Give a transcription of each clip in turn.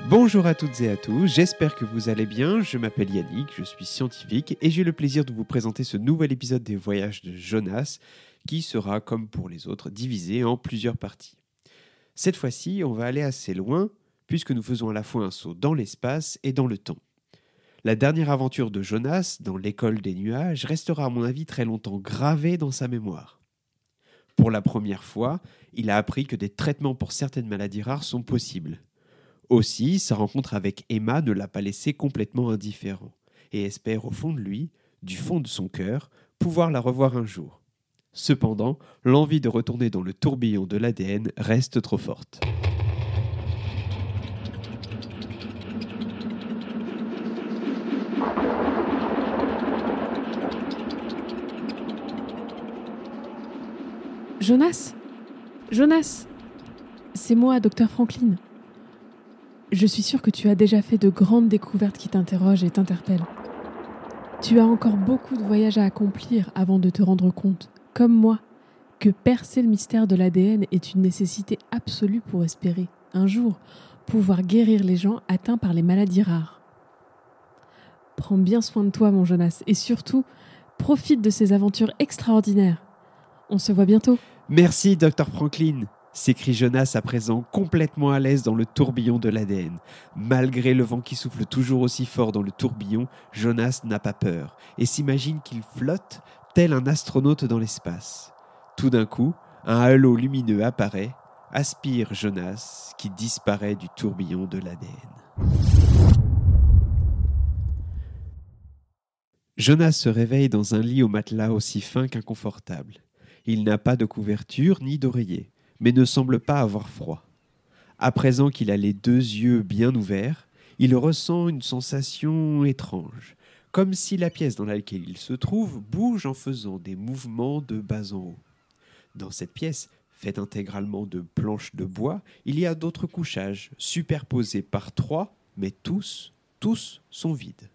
Bonjour à toutes et à tous, j'espère que vous allez bien. Je m'appelle Yannick, je suis scientifique et j'ai le plaisir de vous présenter ce nouvel épisode des Voyages de Jonas qui sera, comme pour les autres, divisé en plusieurs parties. Cette fois-ci, on va aller assez loin puisque nous faisons à la fois un saut dans l'espace et dans le temps. La dernière aventure de Jonas dans l'école des nuages restera à mon avis très longtemps gravée dans sa mémoire. Pour la première fois, il a appris que des traitements pour certaines maladies rares sont possibles. Aussi, sa rencontre avec Emma ne l'a pas laissé complètement indifférent, et espère au fond de lui, du fond de son cœur, pouvoir la revoir un jour. Cependant, l'envie de retourner dans le tourbillon de l'ADN reste trop forte. Jonas? Jonas? C'est moi, docteur Franklin. Je suis sûre que tu as déjà fait de grandes découvertes qui t'interrogent et t'interpellent. Tu as encore beaucoup de voyages à accomplir avant de te rendre compte, comme moi, que percer le mystère de l'ADN est une nécessité absolue pour espérer, un jour, pouvoir guérir les gens atteints par les maladies rares. Prends bien soin de toi, mon Jonas, et surtout, profite de ces aventures extraordinaires. On se voit bientôt. Merci, docteur Franklin s'écrie Jonas à présent complètement à l'aise dans le tourbillon de l'ADN. Malgré le vent qui souffle toujours aussi fort dans le tourbillon, Jonas n'a pas peur et s'imagine qu'il flotte tel un astronaute dans l'espace. Tout d'un coup, un halo lumineux apparaît, aspire Jonas, qui disparaît du tourbillon de l'ADN. Jonas se réveille dans un lit au matelas aussi fin qu'inconfortable. Il n'a pas de couverture ni d'oreiller, mais ne semble pas avoir froid. À présent qu'il a les deux yeux bien ouverts, il ressent une sensation étrange, comme si la pièce dans laquelle il se trouve bouge en faisant des mouvements de bas en haut. Dans cette pièce, faite intégralement de planches de bois, il y a d'autres couchages, superposés par trois, mais tous, tous sont vides.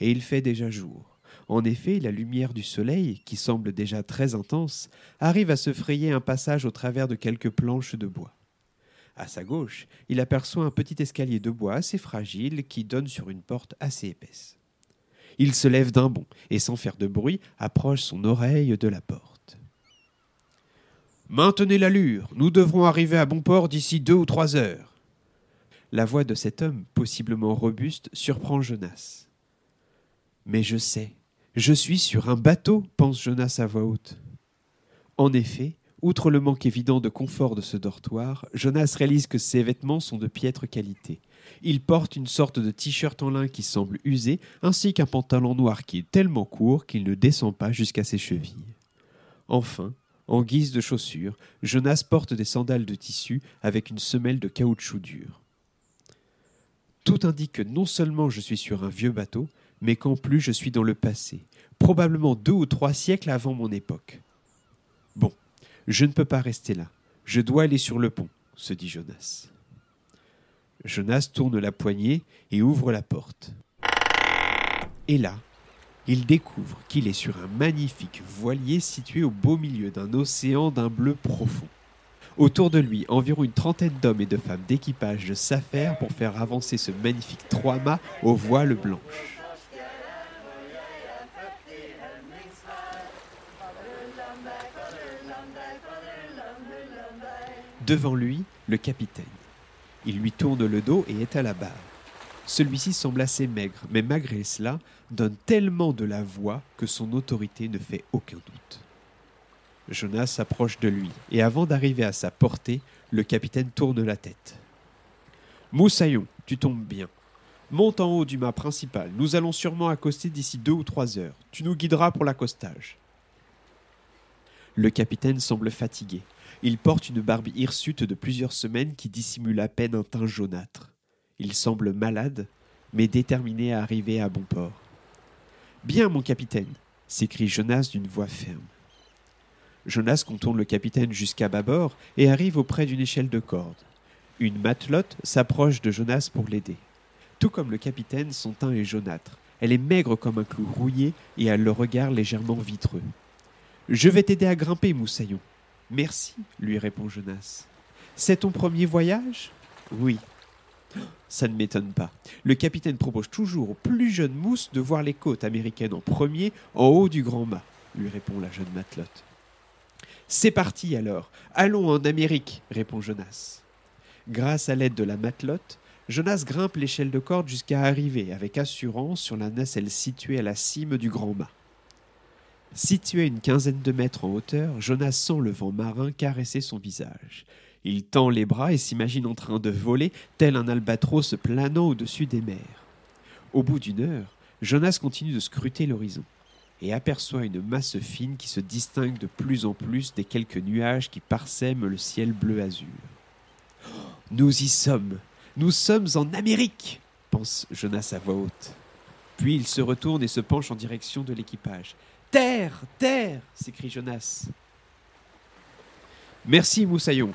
Et il fait déjà jour. En effet, la lumière du soleil, qui semble déjà très intense, arrive à se frayer un passage au travers de quelques planches de bois. À sa gauche, il aperçoit un petit escalier de bois assez fragile qui donne sur une porte assez épaisse. Il se lève d'un bond et, sans faire de bruit, approche son oreille de la porte. Maintenez l'allure, nous devrons arriver à bon port d'ici deux ou trois heures. La voix de cet homme, possiblement robuste, surprend Jonas. Mais je sais, je suis sur un bateau, pense Jonas à voix haute. En effet, outre le manque évident de confort de ce dortoir, Jonas réalise que ses vêtements sont de piètre qualité. Il porte une sorte de t-shirt en lin qui semble usé, ainsi qu'un pantalon noir qui est tellement court qu'il ne descend pas jusqu'à ses chevilles. Enfin, en guise de chaussures, Jonas porte des sandales de tissu avec une semelle de caoutchouc dur. Tout indique que non seulement je suis sur un vieux bateau, mais qu'en plus je suis dans le passé, probablement deux ou trois siècles avant mon époque. Bon, je ne peux pas rester là. Je dois aller sur le pont, se dit Jonas. Jonas tourne la poignée et ouvre la porte. Et là, il découvre qu'il est sur un magnifique voilier situé au beau milieu d'un océan d'un bleu profond. Autour de lui, environ une trentaine d'hommes et de femmes d'équipage s'affairent pour faire avancer ce magnifique trois-mâts aux voiles blanches. Devant lui, le capitaine. Il lui tourne le dos et est à la barre. Celui-ci semble assez maigre, mais malgré cela, donne tellement de la voix que son autorité ne fait aucun doute. Jonas s'approche de lui, et avant d'arriver à sa portée, le capitaine tourne la tête. Moussaillon, tu tombes bien. Monte en haut du mât principal. Nous allons sûrement accoster d'ici deux ou trois heures. Tu nous guideras pour l'accostage. Le capitaine semble fatigué. Il porte une barbe hirsute de plusieurs semaines qui dissimule à peine un teint jaunâtre. Il semble malade, mais déterminé à arriver à bon port. Bien, mon capitaine, s'écrie Jonas d'une voix ferme. Jonas contourne le capitaine jusqu'à bâbord et arrive auprès d'une échelle de corde. Une matelote s'approche de Jonas pour l'aider. Tout comme le capitaine, son teint est jaunâtre. Elle est maigre comme un clou rouillé et a le regard légèrement vitreux. Je vais t'aider à grimper, Moussaillon. Merci, lui répond Jonas. C'est ton premier voyage? Oui. Ça ne m'étonne pas. Le capitaine propose toujours au plus jeune mousse de voir les côtes américaines en premier, en haut du grand mât, lui répond la jeune matelote. C'est parti alors. Allons en Amérique, répond Jonas. Grâce à l'aide de la matelote, Jonas grimpe l'échelle de corde jusqu'à arriver avec assurance sur la nacelle située à la cime du grand mât. Situé une quinzaine de mètres en hauteur, Jonas sent le vent marin caresser son visage. Il tend les bras et s'imagine en train de voler, tel un albatros planant au-dessus des mers. Au bout d'une heure, Jonas continue de scruter l'horizon et aperçoit une masse fine qui se distingue de plus en plus des quelques nuages qui parsèment le ciel bleu azur. Nous y sommes. Nous sommes en Amérique, pense Jonas à voix haute. Puis il se retourne et se penche en direction de l'équipage. Terre, terre s'écrie Jonas. Merci, Moussaillon.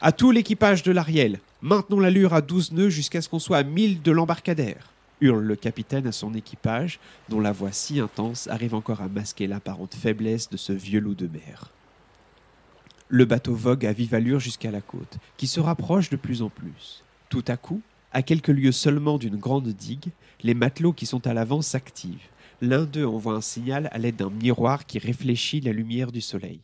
À tout l'équipage de l'Ariel, maintenons l'allure à douze nœuds jusqu'à ce qu'on soit à mille de l'embarcadère hurle le capitaine à son équipage, dont la voix si intense arrive encore à masquer l'apparente faiblesse de ce vieux loup de mer. Le bateau vogue à vive allure jusqu'à la côte, qui se rapproche de plus en plus. Tout à coup, à quelques lieues seulement d'une grande digue, les matelots qui sont à l'avant s'activent. L'un d'eux envoie un signal à l'aide d'un miroir qui réfléchit la lumière du soleil.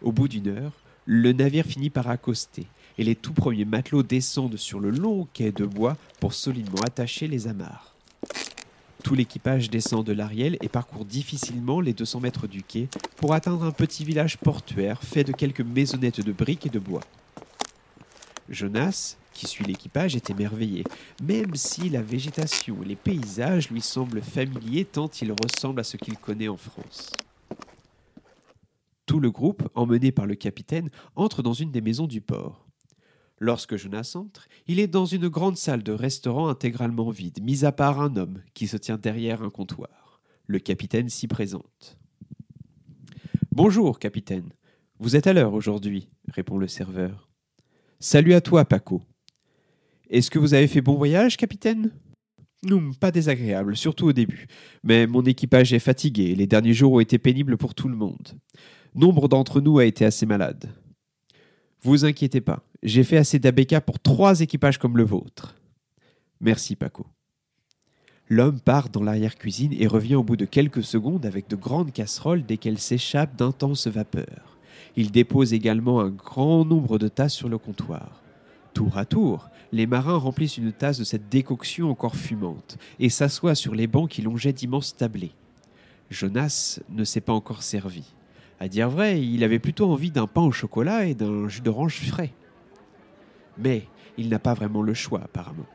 Au bout d'une heure, le navire finit par accoster et les tout premiers matelots descendent sur le long quai de bois pour solidement attacher les amarres. Tout l'équipage descend de l'Ariel et parcourt difficilement les 200 mètres du quai pour atteindre un petit village portuaire fait de quelques maisonnettes de briques et de bois. Jonas, qui suit l'équipage, est émerveillé, même si la végétation et les paysages lui semblent familiers tant ils ressemblent à ce qu'il connaît en France. Tout le groupe, emmené par le capitaine, entre dans une des maisons du port. Lorsque Jonas entre, il est dans une grande salle de restaurant intégralement vide, mis à part un homme qui se tient derrière un comptoir. Le capitaine s'y présente. Bonjour, capitaine. Vous êtes à l'heure aujourd'hui, répond le serveur. Salut à toi, Paco. Est-ce que vous avez fait bon voyage, capitaine? Non, pas désagréable, surtout au début. Mais mon équipage est fatigué les derniers jours ont été pénibles pour tout le monde. Nombre d'entre nous a été assez malade. Vous inquiétez pas, j'ai fait assez d'ABK pour trois équipages comme le vôtre. Merci Paco. L'homme part dans l'arrière-cuisine et revient au bout de quelques secondes avec de grandes casseroles desquelles s'échappent d'intenses vapeurs. Il dépose également un grand nombre de tasses sur le comptoir. Tour à tour, les marins remplissent une tasse de cette décoction encore fumante et s'assoient sur les bancs qui longeaient d'immenses tablés. Jonas ne s'est pas encore servi. À dire vrai, il avait plutôt envie d'un pain au chocolat et d'un jus d'orange frais. Mais il n'a pas vraiment le choix, apparemment.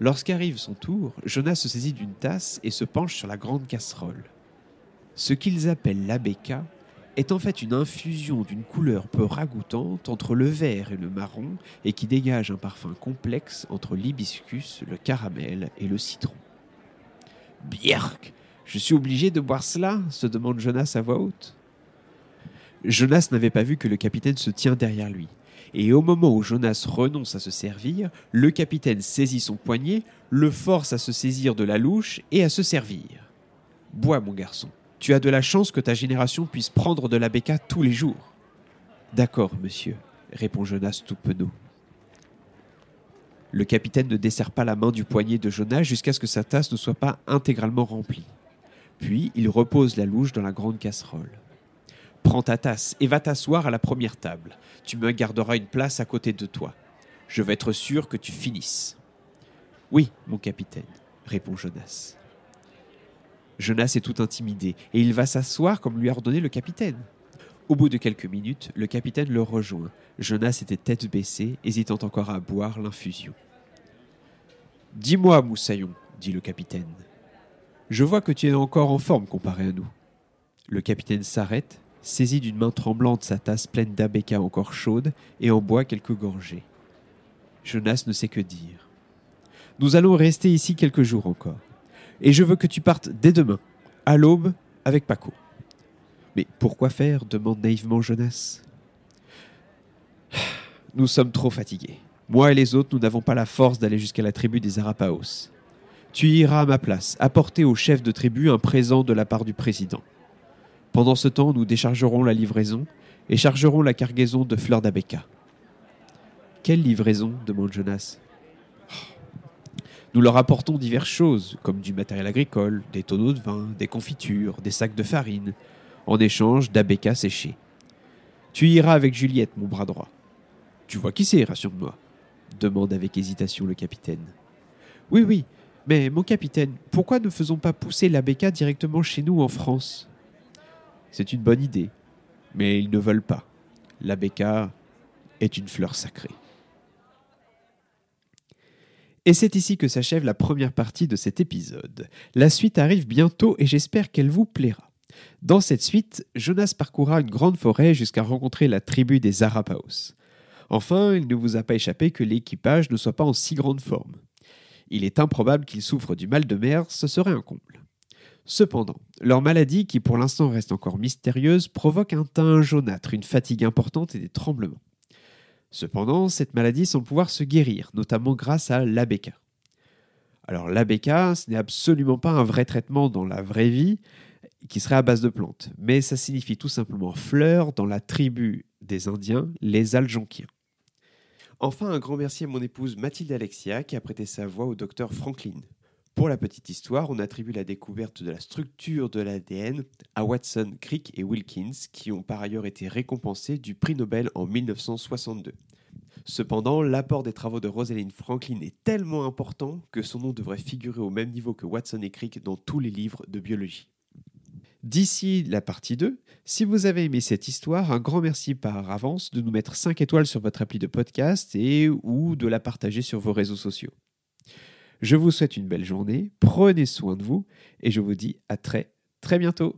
Lorsqu'arrive son tour, Jonas se saisit d'une tasse et se penche sur la grande casserole. Ce qu'ils appellent l'abeka est en fait une infusion d'une couleur peu ragoûtante entre le vert et le marron et qui dégage un parfum complexe entre l'hibiscus, le caramel et le citron. Bierk Je suis obligé de boire cela se demande Jonas à voix haute. Jonas n'avait pas vu que le capitaine se tient derrière lui. Et au moment où Jonas renonce à se servir, le capitaine saisit son poignet, le force à se saisir de la louche et à se servir. Bois, mon garçon. Tu as de la chance que ta génération puisse prendre de la béca tous les jours. D'accord, monsieur, répond Jonas tout. Le capitaine ne desserre pas la main du poignet de Jonas jusqu'à ce que sa tasse ne soit pas intégralement remplie. Puis il repose la louche dans la grande casserole. Prends ta tasse et va t'asseoir à la première table. Tu me garderas une place à côté de toi. Je veux être sûr que tu finisses. Oui, mon capitaine, répond Jonas. Jonas est tout intimidé et il va s'asseoir comme lui a ordonné le capitaine. Au bout de quelques minutes, le capitaine le rejoint. Jonas était tête baissée, hésitant encore à boire l'infusion. Dis-moi, Moussaillon, dit le capitaine. Je vois que tu es encore en forme comparé à nous. Le capitaine s'arrête, saisit d'une main tremblante sa tasse pleine d'abeka encore chaude et en boit quelques gorgées. Jonas ne sait que dire. Nous allons rester ici quelques jours encore. Et je veux que tu partes dès demain, à l'aube, avec Paco. Mais pourquoi faire? demande naïvement Jonas. Nous sommes trop fatigués. Moi et les autres, nous n'avons pas la force d'aller jusqu'à la tribu des Arapaos. Tu iras à ma place, apporter au chef de tribu un présent de la part du président. Pendant ce temps, nous déchargerons la livraison et chargerons la cargaison de fleurs d'Abeka. Quelle livraison? demande Jonas. Nous leur apportons diverses choses, comme du matériel agricole, des tonneaux de vin, des confitures, des sacs de farine, en échange d'Abeka séchés. Tu iras avec Juliette, mon bras droit. Tu vois qui c'est, rassure-moi demande avec hésitation le capitaine. Oui, oui, mais mon capitaine, pourquoi ne faisons pas pousser l'Abeka directement chez nous en France? C'est une bonne idée, mais ils ne veulent pas. L'Abeka est une fleur sacrée. Et c'est ici que s'achève la première partie de cet épisode. La suite arrive bientôt et j'espère qu'elle vous plaira. Dans cette suite, Jonas parcourra une grande forêt jusqu'à rencontrer la tribu des Arapaos. Enfin, il ne vous a pas échappé que l'équipage ne soit pas en si grande forme. Il est improbable qu'ils souffrent du mal de mer, ce serait un comble. Cependant, leur maladie, qui pour l'instant reste encore mystérieuse, provoque un teint jaunâtre, une fatigue importante et des tremblements. Cependant, cette maladie semble pouvoir se guérir, notamment grâce à l'ABK. Alors l'ABK, ce n'est absolument pas un vrai traitement dans la vraie vie, qui serait à base de plantes, mais ça signifie tout simplement fleur dans la tribu des Indiens, les Aljonquiens. Enfin, un grand merci à mon épouse Mathilde Alexia qui a prêté sa voix au docteur Franklin. Pour la petite histoire, on attribue la découverte de la structure de l'ADN à Watson, Crick et Wilkins, qui ont par ailleurs été récompensés du prix Nobel en 1962. Cependant, l'apport des travaux de Rosalind Franklin est tellement important que son nom devrait figurer au même niveau que Watson et Crick dans tous les livres de biologie. D'ici la partie 2, si vous avez aimé cette histoire, un grand merci par avance de nous mettre 5 étoiles sur votre appli de podcast et ou de la partager sur vos réseaux sociaux. Je vous souhaite une belle journée, prenez soin de vous et je vous dis à très très bientôt.